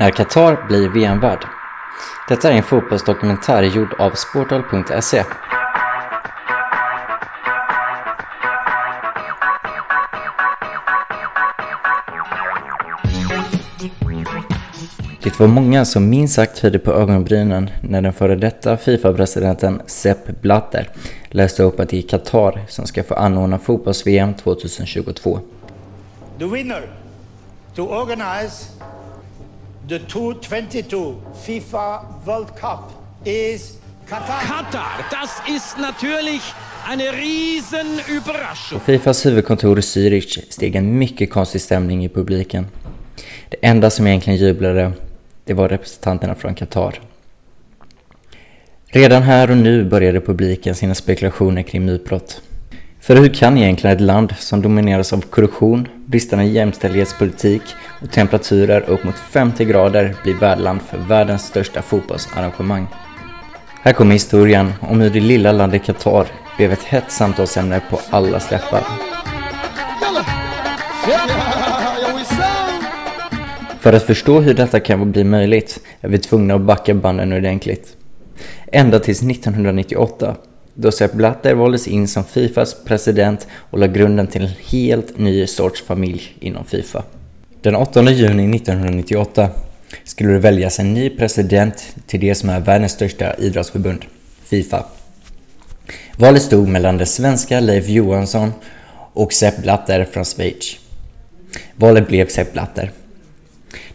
När Qatar blir VM-värd. Detta är en fotbollsdokumentär gjord av Sportal.se. Det var många som minst sagt höjde på ögonbrynen när den före detta Fifa-presidenten Sepp Blatter läste upp att det är Qatar som ska få anordna fotbolls-VM 2022. The winner to organize the 2022 FIFA World Cup is Qatar. Katar, das ist natürlich eine Riesenüberraschung. På Fifas huvudkontor i Zürich steg en mycket konstig stämning i publiken. Det enda som egentligen jublade, det var representanterna från Qatar. Redan här och nu började publiken sina spekulationer kring mutbrott. För hur kan egentligen ett land som domineras av korruption, bristande jämställdhetspolitik och temperaturer upp mot 50 grader bli värdland för världens största fotbollsarrangemang? Här kommer historien om hur det lilla landet Qatar blev ett hett samtalsämne på alla läppar. För att förstå hur detta kan bli möjligt är vi tvungna att backa banden ordentligt. Ända tills 1998, då Sepp Blatter valdes in som Fifas president och la grunden till en helt ny sorts familj inom Fifa. Den 8 juni 1998 skulle det väljas en ny president till det som är världens största idrottsförbund, Fifa. Valet stod mellan det svenska Leif Johansson och Sepp Blatter från Schweiz. Valet blev Sepp Blatter.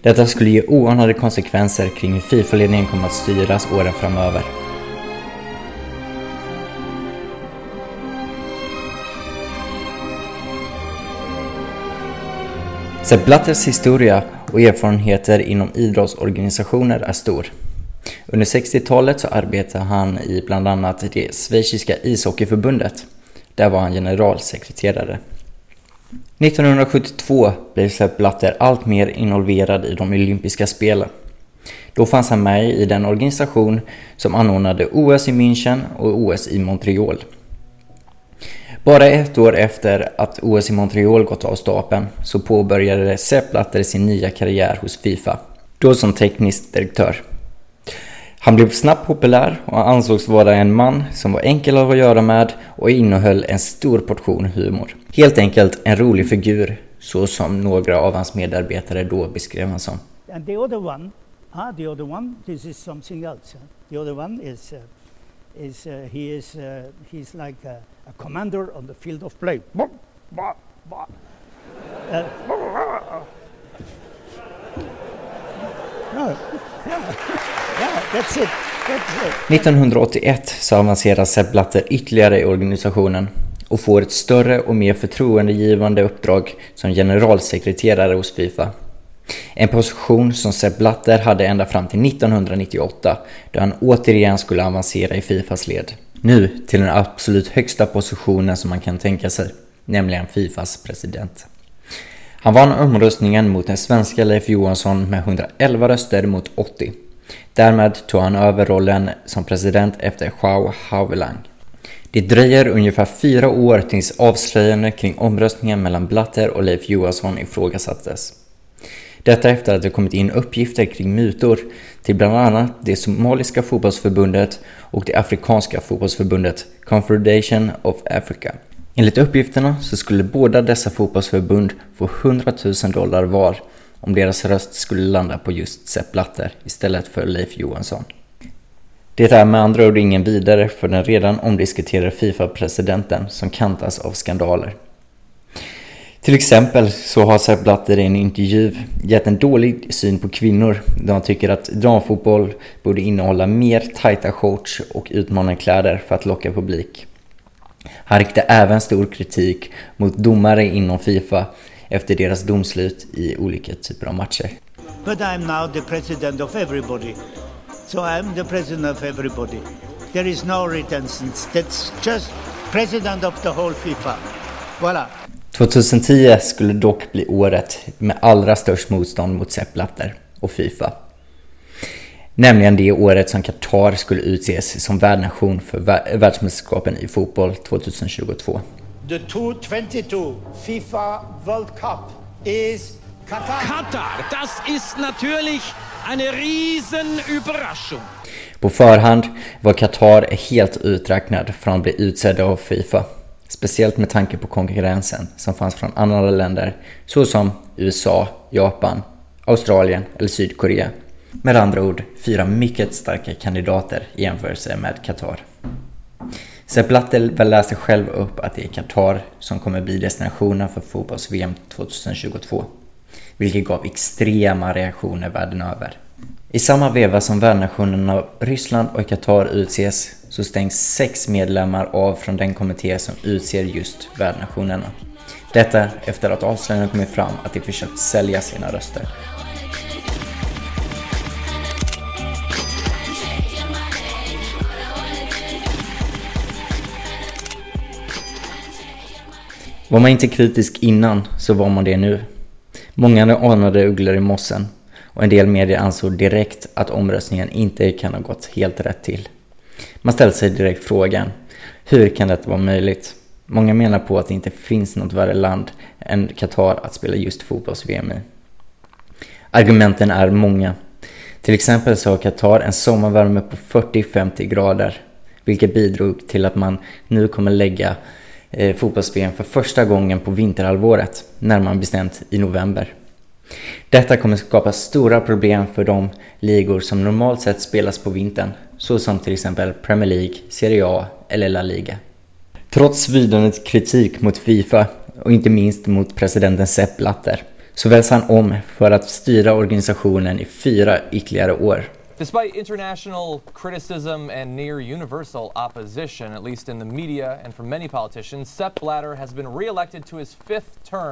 Detta skulle ge oanade konsekvenser kring hur Fifa-ledningen kommer att styras åren framöver. Sepp Blatters historia och erfarenheter inom idrottsorganisationer är stor. Under 60-talet så arbetade han i bland annat det schweiziska ishockeyförbundet. Där var han generalsekreterare. 1972 blev Sepp Blatter allt mer involverad i de olympiska spelen. Då fanns han med i den organisation som anordnade OS i München och OS i Montreal. Bara ett år efter att OS i Montreal gått av stapeln så påbörjade Sepp Blatter sin nya karriär hos Fifa, då som teknisk direktör. Han blev snabbt populär och ansågs vara en man som var enkel att göra med och innehöll en stor portion humor. Helt enkelt en rolig figur, så som några av hans medarbetare då beskrev honom som. And the other one, ah, the other one, this is something else. Eh? The other one is, uh, is uh, he is, uh, he's like a, a commander on the field of play. Uh, no, yeah, yeah, that's it. That's it. 1981 så avancerar Sepp Blatter ytterligare i organisationen och får ett större och mer förtroendegivande uppdrag som generalsekreterare hos Fifa. En position som Sepp Blatter hade ända fram till 1998 då han återigen skulle avancera i Fifas led. Nu till den absolut högsta positionen som man kan tänka sig, nämligen Fifas president. Han vann omröstningen mot den svenska Leif Johansson med 111 röster mot 80. Därmed tog han över rollen som president efter Xiao Havelang. Det dröjer ungefär fyra år tills avslöjande kring omröstningen mellan Blatter och Leif Johansson ifrågasattes. Detta efter att det kommit in uppgifter kring mutor till bland annat det somaliska fotbollsförbundet och det afrikanska fotbollsförbundet Confederation of Africa. Enligt uppgifterna så skulle båda dessa fotbollsförbund få 100 000 dollar var om deras röst skulle landa på just Sepp Blatter istället för Leif Johansson. Det är med andra ord ingen vidare för den redan omdiskuterade Fifa-presidenten som kantas av skandaler. Till exempel så har Sepp Blatter i en intervju gett en dålig syn på kvinnor då han tycker att damfotboll borde innehålla mer tajta shorts och utmanande kläder för att locka publik. Han riktar även stor kritik mot domare inom Fifa efter deras domslut i olika typer av matcher. But I'm now the president of everybody. So I'm the president of everybody. There is no retention. That's just president of the whole FIFA. Voilà. 2010 skulle dock bli året med allra störst motstånd mot Sepp Blatter och Fifa. Nämligen det året som Qatar skulle utses som värdnation för vär- världsmästerskapen i fotboll 2022. The 2022 FIFA World Cup is Qatar. Katar, das ist natürlich eine Riesenüberraschung. På förhand var Qatar helt uträknad från att bli utsedda av Fifa. Speciellt med tanke på konkurrensen som fanns från andra länder såsom USA, Japan, Australien eller Sydkorea. Med andra ord, fyra mycket starka kandidater i jämförelse med Qatar. Sepp Blatter läste själv upp att det är Qatar som kommer bli destinationen för fotbolls-VM 2022. Vilket gav extrema reaktioner världen över. I samma veva som värdnationerna Ryssland och Qatar utses så stängs sex medlemmar av från den kommitté som utser just värdnationerna. Detta efter att avslöjandena kommit fram att de försökt sälja sina röster. Var man inte kritisk innan så var man det nu. Många anade ugglor i mossen och en del medier ansåg direkt att omröstningen inte kan ha gått helt rätt till. Man ställde sig direkt frågan, hur kan detta vara möjligt? Många menar på att det inte finns något värre land än Qatar att spela just fotbolls-VM i. Argumenten är många. Till exempel så har Qatar en sommarvärme på 40-50 grader, vilket bidrog till att man nu kommer lägga eh, fotbolls-VM för första gången på vinterhalvåret, närmare bestämt i november. Detta kommer skapa stora problem för de ligor som normalt sett spelas på vintern, såsom till exempel Premier League, Serie A eller La Liga. Trots svidande kritik mot Fifa och inte minst mot presidenten Sepp Blatter så väljs han om för att styra organisationen i fyra ytterligare år. Despite international criticism and near universal opposition, at least in the media and from many politicians, Sepp Blatter has been re-elected to his fifth term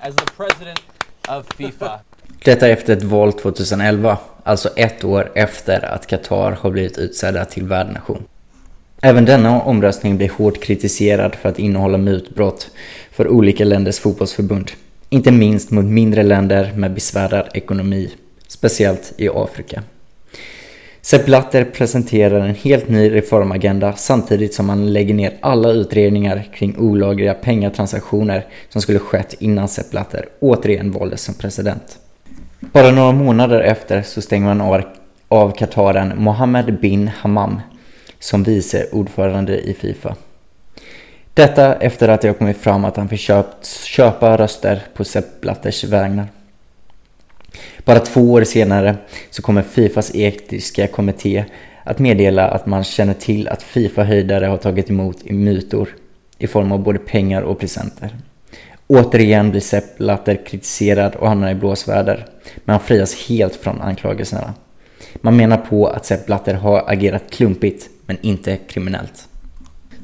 as the president of FIFA. Detta efter ett val 2011, alltså ett år efter att Qatar har blivit utsedda till värdnation. Även denna omröstning blir hårt kritiserad för att innehålla mutbrott för olika länders fotbollsförbund. Inte minst mot mindre länder med besvärad ekonomi, speciellt i Afrika. Sepp Blatter presenterar en helt ny reformagenda samtidigt som han lägger ner alla utredningar kring olagliga pengatransaktioner som skulle skett innan Sepp Blatter återigen valdes som president. Bara några månader efter så stänger man av Qataren Mohammed bin Hammam som vice ordförande i Fifa. Detta efter att det har kommit fram att han försökt köpa röster på Sepp Blatters vägnar. Bara två år senare så kommer Fifas etiska kommitté att meddela att man känner till att Fifa-höjdare har tagit emot i mutor i form av både pengar och presenter. Återigen blir Sepp Blatter kritiserad och hamnar i blåsväder, men han frias helt från anklagelserna. Man menar på att Sepp Blatter har agerat klumpigt, men inte kriminellt.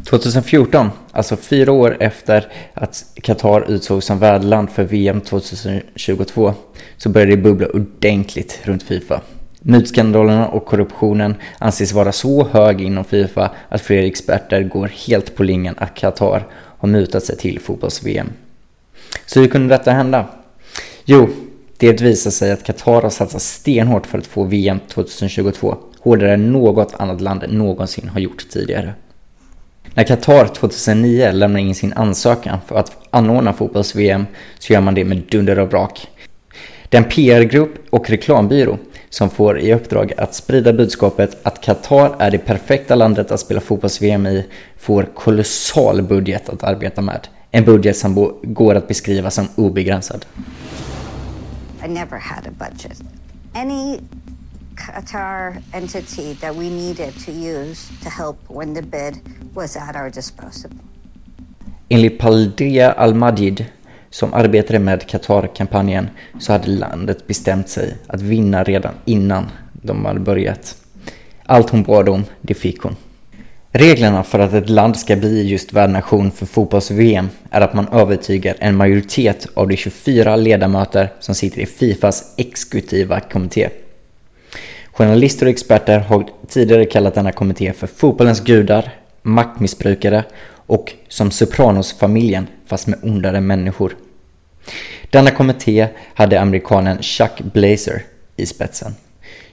2014, alltså fyra år efter att Qatar utsågs som värdland för VM 2022, så började det bubbla ordentligt runt Fifa. Mutskandalerna och korruptionen anses vara så hög inom Fifa att flera experter går helt på linjen att Qatar har mutat sig till fotbolls-VM. Så hur kunde detta hända? Jo, det visar sig att Qatar har satsat stenhårt för att få VM 2022, hårdare än något annat land någonsin har gjort tidigare. När Qatar 2009 lämnar in sin ansökan för att anordna fotbolls-VM så gör man det med dunder och brak. Den PR-grupp och reklambyrå som får i uppdrag att sprida budskapet att Qatar är det perfekta landet att spela fotbolls-VM i får kolossal budget att arbeta med. En budget som går att beskriva som obegränsad. I never had a budget. Any Qatar entity that we needed to use to help when the bid was at our disposal. Enligt Paldea Al-Majid, som arbetade med Qatar-kampanjen, så hade landet bestämt sig att vinna redan innan de hade börjat. Allt hon bad om, det fick hon. Reglerna för att ett land ska bli just värdnation för fotbolls-VM är att man övertygar en majoritet av de 24 ledamöter som sitter i Fifas exekutiva kommitté. Journalister och experter har tidigare kallat denna kommitté för fotbollens gudar, maktmissbrukare och som Sopranos-familjen fast med ondare människor. Denna kommitté hade amerikanen Chuck Blazer i spetsen.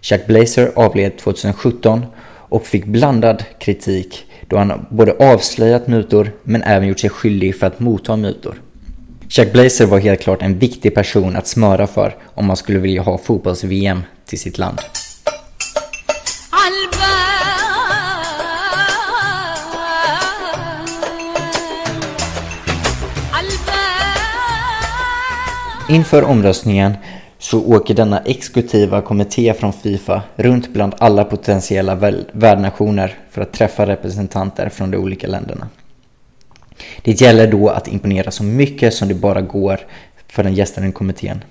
Chuck Blazer avled 2017 och fick blandad kritik då han både avslöjat mutor men även gjort sig skyldig för att motta mutor. Chuck Blazer var helt klart en viktig person att smöra för om man skulle vilja ha fotbolls-VM till sitt land. Inför omröstningen så åker denna exekutiva kommitté från Fifa runt bland alla potentiella värdnationer för att träffa representanter från de olika länderna. Det gäller då att imponera så mycket som det bara går för den gästande kommittén.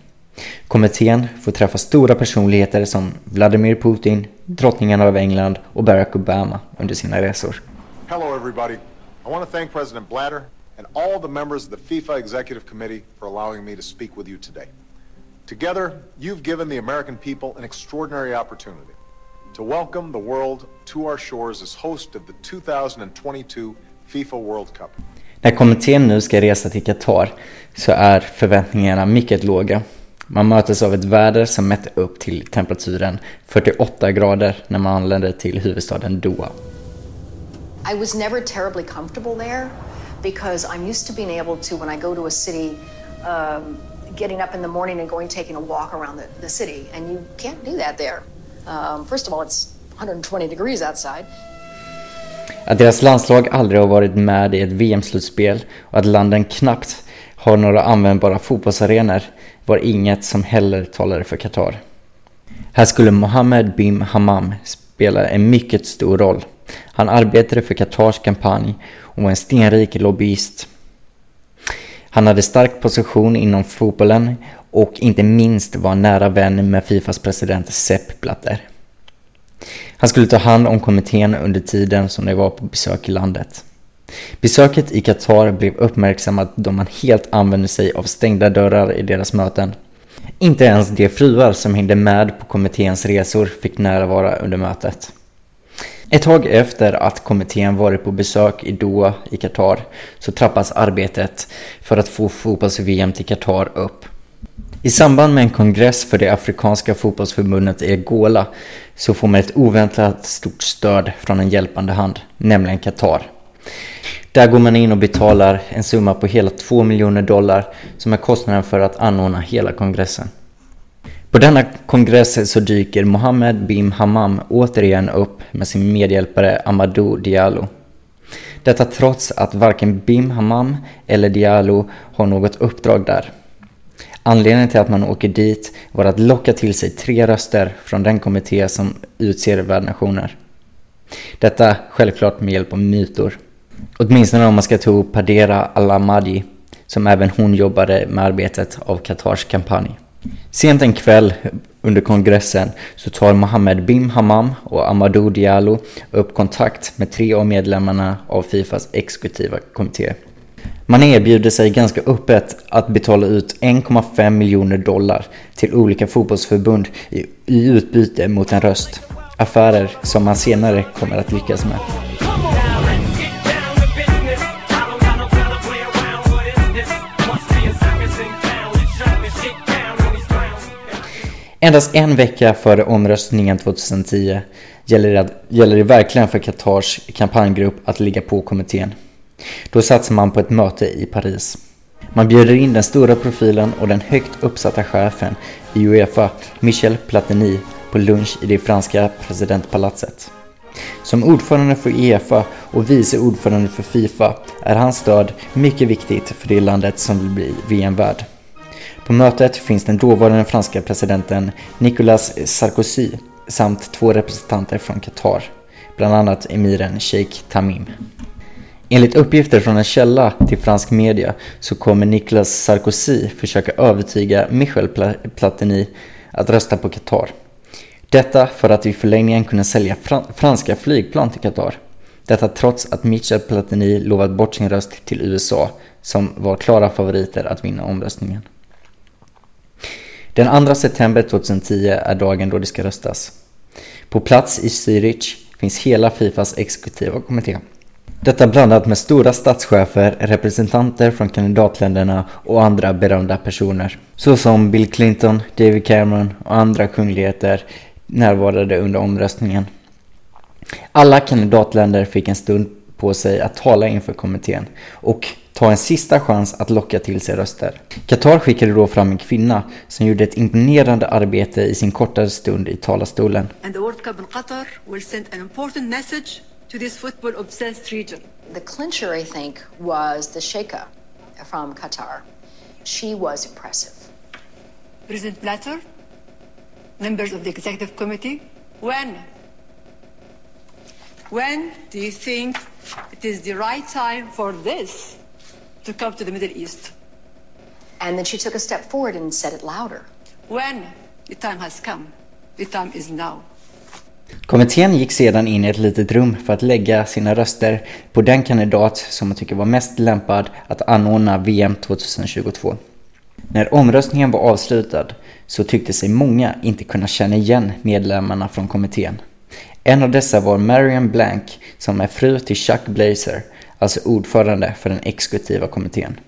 Kommittén får träffa stora personligheter som Vladimir Putin, drottningen av England och Barack Obama under sina resor. Hello everybody. I want to thank President Blatter and all the members of the FIFA Executive Committee for allowing me to speak with you today. Together, you've given the American people an extraordinary opportunity to welcome the world to our shores as host of the 2022 FIFA World Cup. När kommittén nu ska resa till Qatar så är förväntningarna mycket låga. Man möttes av ett väder som mätte upp till temperaturen 48 grader när man anlände till huvudstaden Doha. I was never terribly comfortable there because I'm used to being able to, when I go to a city, um, getting up in the morning and going taking a walk around the, the city. And you can't do that there. Um, first of all, it's 120 degrees outside. Att deras landslag aldrig har varit med i ett VM-slutspel och att landen knappt har några användbara fotbollsarenor var inget som heller talade för Qatar. Här skulle Mohammed bin Hammam spela en mycket stor roll. Han arbetade för Qatars kampanj och var en stenrik lobbyist. Han hade stark position inom fotbollen och inte minst var nära vän med Fifas president Sepp Blatter. Han skulle ta hand om kommittén under tiden som de var på besök i landet. Besöket i Qatar blev uppmärksammat då man helt använde sig av stängda dörrar i deras möten. Inte ens de fruar som hängde med på kommitténs resor fick närvara under mötet. Ett tag efter att kommittén varit på besök i Doha i Qatar så trappas arbetet för att få fotbolls-VM till Qatar upp. I samband med en kongress för det afrikanska fotbollsförbundet i Angola så får man ett oväntat stort stöd från en hjälpande hand, nämligen Qatar. Där går man in och betalar en summa på hela 2 miljoner dollar som är kostnaden för att anordna hela kongressen. På denna kongress så dyker Mohammed bin Hammam återigen upp med sin medhjälpare Amadou Diallo. Detta trots att varken Bim Hammam eller Diallo har något uppdrag där. Anledningen till att man åker dit var att locka till sig tre röster från den kommitté som utser värdnationer. Detta självklart med hjälp av mytor. Åtminstone om man ska tro Padera Alamadi, som även hon jobbade med arbetet av Qatars kampanj. Sent en kväll under kongressen så tar Mohammed Bim Hammam och Amadou Diallo upp kontakt med tre av medlemmarna av Fifas exekutiva kommitté. Man erbjuder sig ganska öppet att betala ut 1,5 miljoner dollar till olika fotbollsförbund i, i utbyte mot en röst. Affärer som man senare kommer att lyckas med. Endast en vecka före omröstningen 2010 gäller det, gäller det verkligen för Qatars kampanjgrupp att ligga på kommittén. Då satsar man på ett möte i Paris. Man bjuder in den stora profilen och den högt uppsatta chefen i Uefa, Michel Platini, på lunch i det franska presidentpalatset. Som ordförande för Uefa och vice ordförande för Fifa är hans stöd mycket viktigt för det landet som vill bli VM-värd. På mötet finns den dåvarande franska presidenten Nicolas Sarkozy samt två representanter från Qatar, bland annat emiren Sheikh Tamim. Enligt uppgifter från en källa till fransk media så kommer Nicolas Sarkozy försöka övertyga Michel Platini att rösta på Qatar. Detta för att i förlängningen kunna sälja franska flygplan till Qatar. Detta trots att Michel Platini lovat bort sin röst till USA som var klara favoriter att vinna omröstningen. Den 2 september 2010 är dagen då det ska röstas. På plats i Zürich finns hela Fifas exekutiva kommitté. Detta blandat med stora statschefer, representanter från kandidatländerna och andra berömda personer. Såsom Bill Clinton, David Cameron och andra kungligheter närvarade under omröstningen. Alla kandidatländer fick en stund på sig att tala inför kommittén och ta en sista chans att locka till sig röster. Qatar skickade då fram en kvinna som gjorde ett imponerande arbete i sin kortare stund i talarstolen. And the World Cup in Qatar will send an important message to this football obsessed region. The clincher, I think, was the Sheikha from Qatar. She was impressive. President Blatter, members of the executive committee, when? When do you think it is the right time for this to come to the Middle East? And then she took a step forward and said it louder. When the time has come, the time is now. Kommittén gick sedan in i ett litet rum för att lägga sina röster på den kandidat som man tycker var mest lämpad att anordna VM 2022. När omröstningen var avslutad så tyckte sig många inte kunna känna igen medlemmarna från kommittén. En av dessa var Marion Blank som är fru till Chuck Blazer, alltså ordförande för den exekutiva kommittén.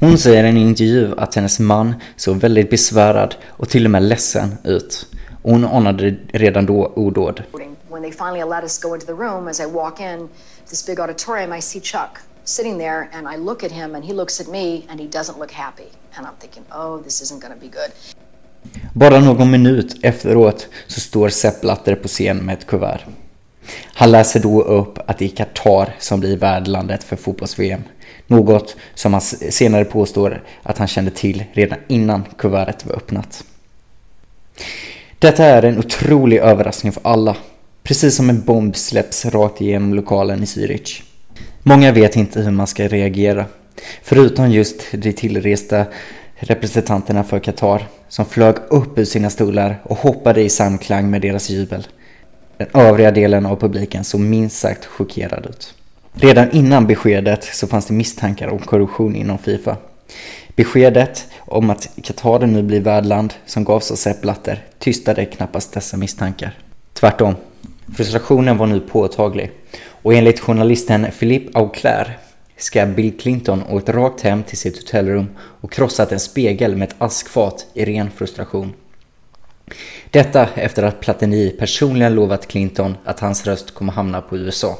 Hon säger i en intervju att hennes man såg väldigt besvärad och till och med ledsen ut. Och hon anade redan då odåd. When they finally allowed us go into the room, as I walk in this big auditorium, I see Chuck sitting there, and I look at him, and he looks at me, and he doesn't look happy. And I'm thinking, oh, this isn't to be good. Bara någon minut efteråt så står Sepp Blatter på scen med ett kuvert. Han läser då upp att det är Qatar som blir värdlandet för fotbolls-VM. Något som han senare påstår att han kände till redan innan kuvertet var öppnat. Detta är en otrolig överraskning för alla. Precis som en bomb släpps rakt igenom lokalen i Zürich. Många vet inte hur man ska reagera. Förutom just de tillresta representanterna för Qatar som flög upp ur sina stolar och hoppade i samklang med deras jubel. Den övriga delen av publiken såg minst sagt chockerad ut. Redan innan beskedet så fanns det misstankar om korruption inom Fifa. Beskedet om att Qatar nu blir värdland som gavs av Sepp Blatter tystade knappast dessa misstankar. Tvärtom. Frustrationen var nu påtaglig och enligt journalisten Philippe Auclair ska Bill Clinton åkt rakt hem till sitt hotellrum och krossat en spegel med ett askfat i ren frustration. Detta efter att Platini personligen lovat Clinton att hans röst kommer hamna på USA.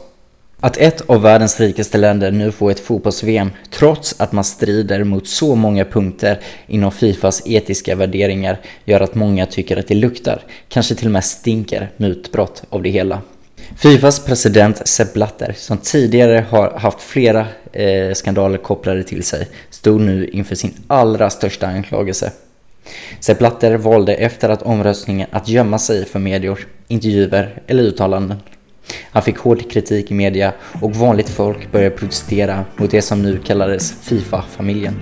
Att ett av världens rikaste länder nu får ett fotbolls-VM trots att man strider mot så många punkter inom Fifas etiska värderingar gör att många tycker att det luktar, kanske till och med stinker, mutbrott av det hela. Fifas president Sepp Blatter, som tidigare har haft flera eh, skandaler kopplade till sig, stod nu inför sin allra största anklagelse. Sepp Blatter valde efter att omröstningen att gömma sig för medier, intervjuer eller uttalanden. Han fick hård kritik i media och vanligt folk började protestera mot det som nu kallades Fifa-familjen.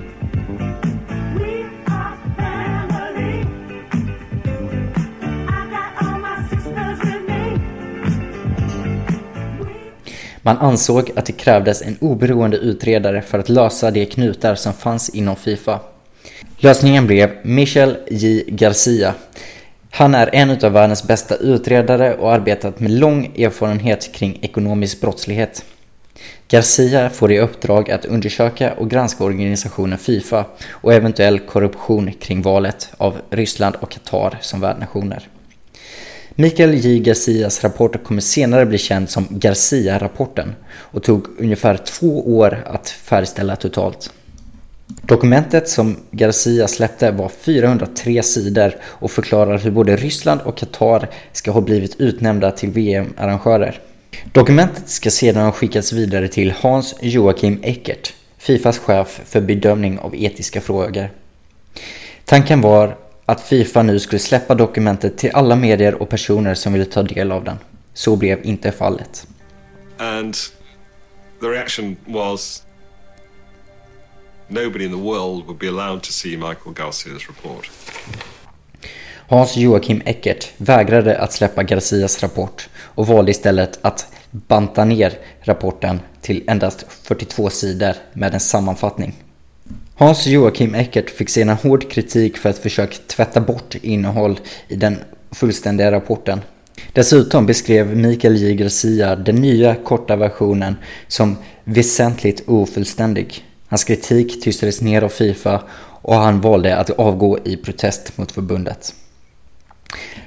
Man ansåg att det krävdes en oberoende utredare för att lösa de knutar som fanns inom Fifa. Lösningen blev Michel J. Garcia. Han är en av världens bästa utredare och arbetat med lång erfarenhet kring ekonomisk brottslighet. Garcia får i uppdrag att undersöka och granska organisationen Fifa och eventuell korruption kring valet av Ryssland och Qatar som värdnationer. Mikael J. Garcias rapport kommer senare bli känd som Garcia-rapporten och tog ungefär två år att färdigställa totalt. Dokumentet som Garcia släppte var 403 sidor och förklarar hur både Ryssland och Qatar ska ha blivit utnämnda till VM-arrangörer. Dokumentet ska sedan ha skickats vidare till Hans Joachim Eckert, Fifas chef för bedömning av etiska frågor. Tanken var att Fifa nu skulle släppa dokumentet till alla medier och personer som ville ta del av den. Så blev inte fallet. And the reaction was nobody in the world would be allowed to see Michael Garcias report. Hans Joakim Eckert vägrade att släppa Garcias rapport och valde istället att banta ner rapporten till endast 42 sidor med en sammanfattning. Hans Joakim Eckert fick sedan hård kritik för att försöka tvätta bort innehåll i den fullständiga rapporten. Dessutom beskrev Mikael J. Garcia den nya korta versionen som väsentligt ofullständig. Hans kritik tystades ner av Fifa och han valde att avgå i protest mot förbundet.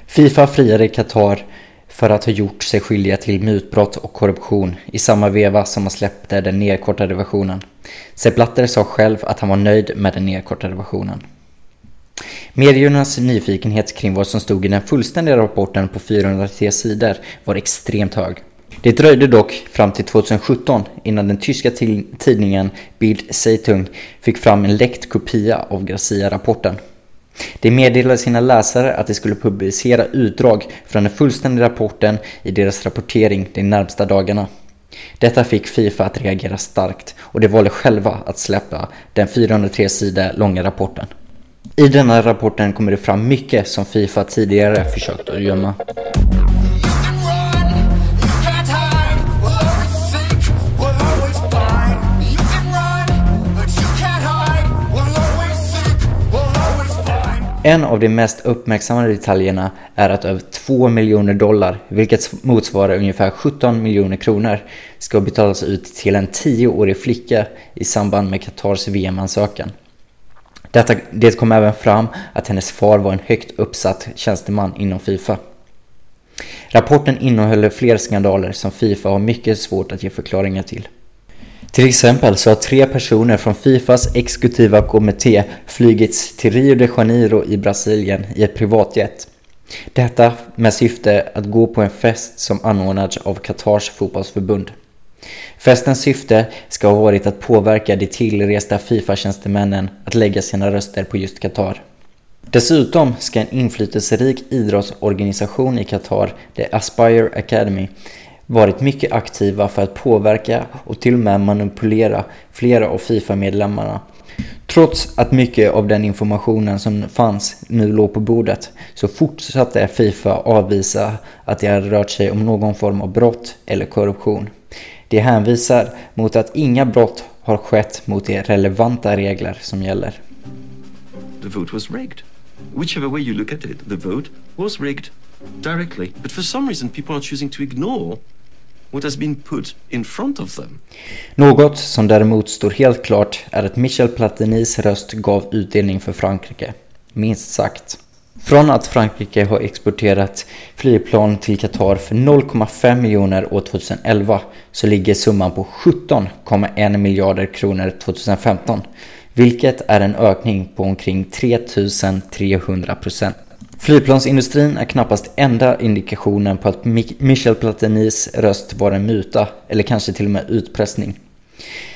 Fifa friade Qatar för att ha gjort sig skyldiga till mutbrott och korruption i samma veva som man släppte den nedkortade versionen. Sepp Blatter sa själv att han var nöjd med den nedkortade versionen. Mediernas nyfikenhet kring vad som stod i den fullständiga rapporten på 403 sidor var extremt hög. Det dröjde dock fram till 2017 innan den tyska tidningen Bild Zeitung fick fram en läckt kopia av Garcia-rapporten. De meddelade sina läsare att de skulle publicera utdrag från den fullständiga rapporten i deras rapportering de närmsta dagarna. Detta fick Fifa att reagera starkt och de valde själva att släppa den 403 sidor långa rapporten. I denna rapporten kommer det fram mycket som Fifa tidigare försökt att gömma. En av de mest uppmärksammade detaljerna är att över 2 miljoner dollar, vilket motsvarar ungefär 17 miljoner kronor, ska betalas ut till en 10-årig flicka i samband med Qatars VM-ansökan. Detta, det kom även fram att hennes far var en högt uppsatt tjänsteman inom Fifa. Rapporten innehöll fler skandaler som Fifa har mycket svårt att ge förklaringar till. Till exempel så har tre personer från Fifas exekutiva kommitté flygits till Rio de Janeiro i Brasilien i ett privatjet. Detta med syfte att gå på en fest som anordnats av Qatars fotbollsförbund. Festens syfte ska ha varit att påverka de tillresta Fifa-tjänstemännen att lägga sina röster på just Qatar. Dessutom ska en inflytelserik idrottsorganisation i Qatar, The Aspire Academy, varit mycket aktiva för att påverka och till och med manipulera flera av Fifa-medlemmarna. Trots att mycket av den informationen som fanns nu låg på bordet så fortsatte Fifa avvisa att det hade rört sig om någon form av brott eller korruption. Det hänvisar mot att inga brott har skett mot de relevanta regler som gäller. The vote was rigged. Whichever way you look at it, the vote was rigged directly. But for some reason people are choosing to ignore what has been put in front of them. Något som däremot står helt klart är att Michel Platinis röst gav utdelning för Frankrike. Minst sagt. Från att Frankrike har exporterat flygplan till Qatar för 0,5 miljoner år 2011 så ligger summan på 17,1 miljarder kronor 2015. Vilket är en ökning på omkring 3300 procent. Flygplansindustrin är knappast enda indikationen på att Michel Platinis röst var en muta eller kanske till och med utpressning.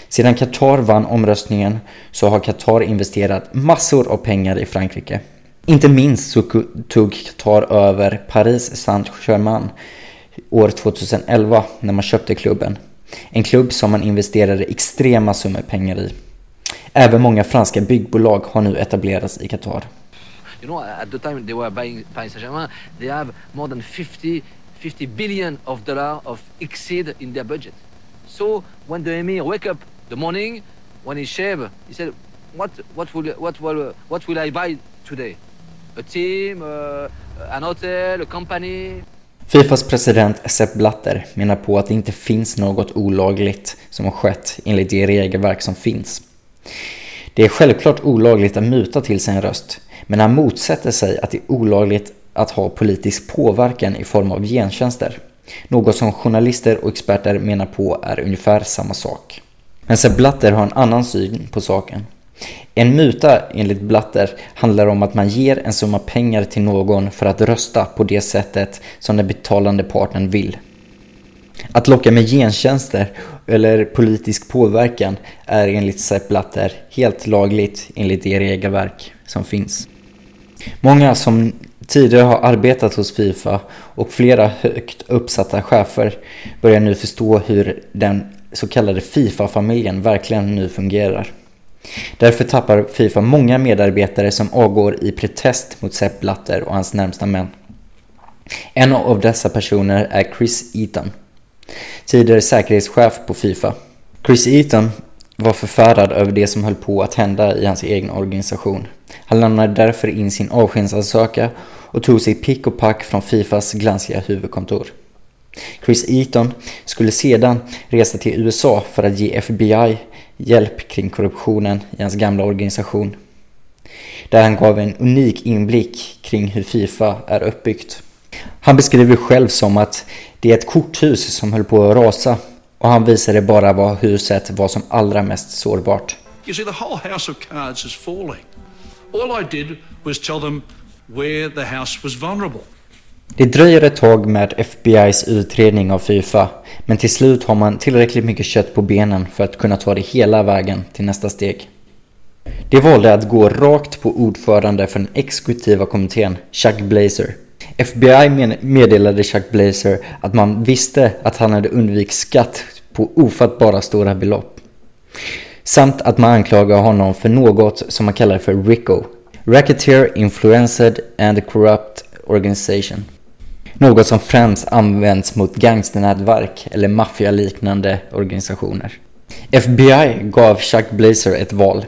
Sedan Qatar vann omröstningen så har Qatar investerat massor av pengar i Frankrike. Inte minst så tog Qatar över Paris Saint-Germain år 2011 när man köpte klubben. En klubb som man investerade extrema summor pengar i. Även många franska byggbolag har nu etablerats i Qatar. You know, at the time they were buying Paris Saint-Germain, they have more than 50, 50 billion of dollars of exceed in their budget. So when the emir wake up the morning, when he shave, he said, what, what, will, what, will, what will I buy today? A team, uh, an hotel, a company? Fifas president Sepp Blatter menar på att det inte finns något olagligt som har skett enligt det regelverk som finns. Det är självklart olagligt att muta till sig en röst, men han motsätter sig att det är olagligt att ha politisk påverkan i form av gentjänster. Något som journalister och experter menar på är ungefär samma sak. Men Sepp Blatter har en annan syn på saken. En muta enligt Blatter handlar om att man ger en summa pengar till någon för att rösta på det sättet som den betalande parten vill. Att locka med gentjänster eller politisk påverkan är enligt Sepp Blatter helt lagligt enligt det regelverk som finns. Många som tidigare har arbetat hos Fifa och flera högt uppsatta chefer börjar nu förstå hur den så kallade Fifa-familjen verkligen nu fungerar. Därför tappar Fifa många medarbetare som avgår i protest mot Sepp Blatter och hans närmsta män. En av dessa personer är Chris Eaton, tidigare säkerhetschef på Fifa. Chris Eaton var förfärad över det som höll på att hända i hans egen organisation. Han lämnade därför in sin avskedsansökan och tog sig pick och pack från Fifas glansiga huvudkontor. Chris Eaton skulle sedan resa till USA för att ge FBI hjälp kring korruptionen i hans gamla organisation. Där han gav en unik inblick kring hur Fifa är uppbyggt. Han beskriver själv som att det är ett korthus som höll på att rasa och han visade bara vad huset var som allra mest sårbart. You see, the whole house of cards is falling. All I did was tell them where the house was vulnerable. Det dröjer ett tag med FBI's utredning av Fifa, men till slut har man tillräckligt mycket kött på benen för att kunna ta det hela vägen till nästa steg. De valde att gå rakt på ordförande för den exekutiva kommittén, Chuck Blazer. FBI meddelade Chuck Blazer att man visste att han hade undvikit skatt på ofattbara stora belopp. Samt att man anklagar honom för något som man kallar för RICO, Racketeer Influenced and Corrupt Organization. Något som främst används mot gangsternätverk eller maffialiknande organisationer. FBI gav Chuck Blazer ett val.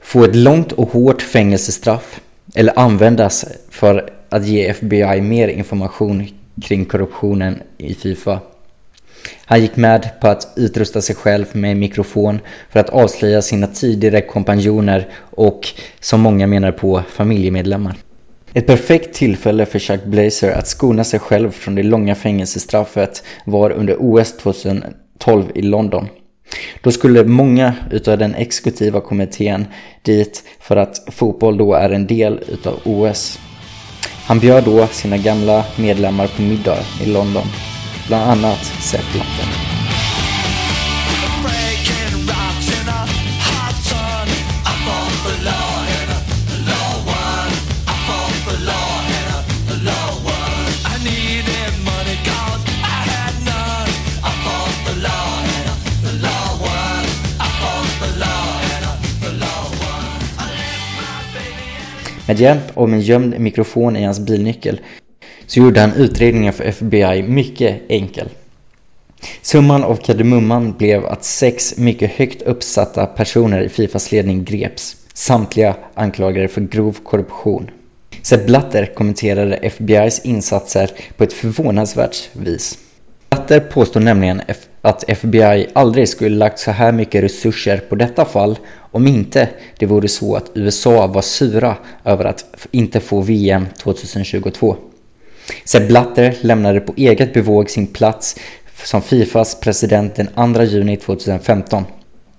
Få ett långt och hårt fängelsestraff eller användas för att ge FBI mer information kring korruptionen i Fifa. Han gick med på att utrusta sig själv med en mikrofon för att avslöja sina tidigare kompanjoner och, som många menar på, familjemedlemmar. Ett perfekt tillfälle för Chuck Blazer att skona sig själv från det långa fängelsestraffet var under OS 2012 i London. Då skulle många utav den exekutiva kommittén dit för att fotboll då är en del utav OS. Han bjöd då sina gamla medlemmar på middag i London, bland annat Sepp Blatter. Med hjälp av en gömd mikrofon i hans bilnyckel så gjorde han utredningen för FBI mycket enkel. Summan av kardemumman blev att sex mycket högt uppsatta personer i Fifas ledning greps, samtliga anklagade för grov korruption. Sepp Blatter kommenterade FBI's insatser på ett förvånansvärt vis. Blatter påstår nämligen att FBI aldrig skulle lagt så här mycket resurser på detta fall om inte det vore så att USA var sura över att inte få VM 2022. Sepp Blatter lämnade på eget bevåg sin plats som Fifas president den 2 juni 2015.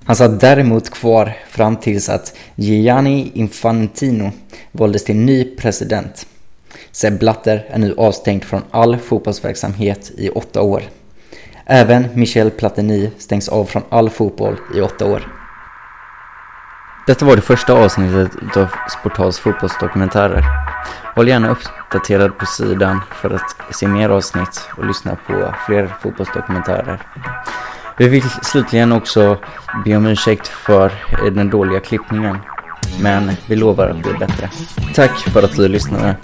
Han satt däremot kvar fram tills att Gianni Infantino valdes till ny president. Sepp Blatter är nu avstängd från all fotbollsverksamhet i åtta år. Även Michel Platini stängs av från all fotboll i åtta år. Detta var det första avsnittet av Sportals fotbollsdokumentärer. Håll gärna uppdaterad på sidan för att se mer avsnitt och lyssna på fler fotbollsdokumentärer. Vi vill slutligen också be om ursäkt för den dåliga klippningen. Men vi lovar att bli bättre. Tack för att du lyssnade.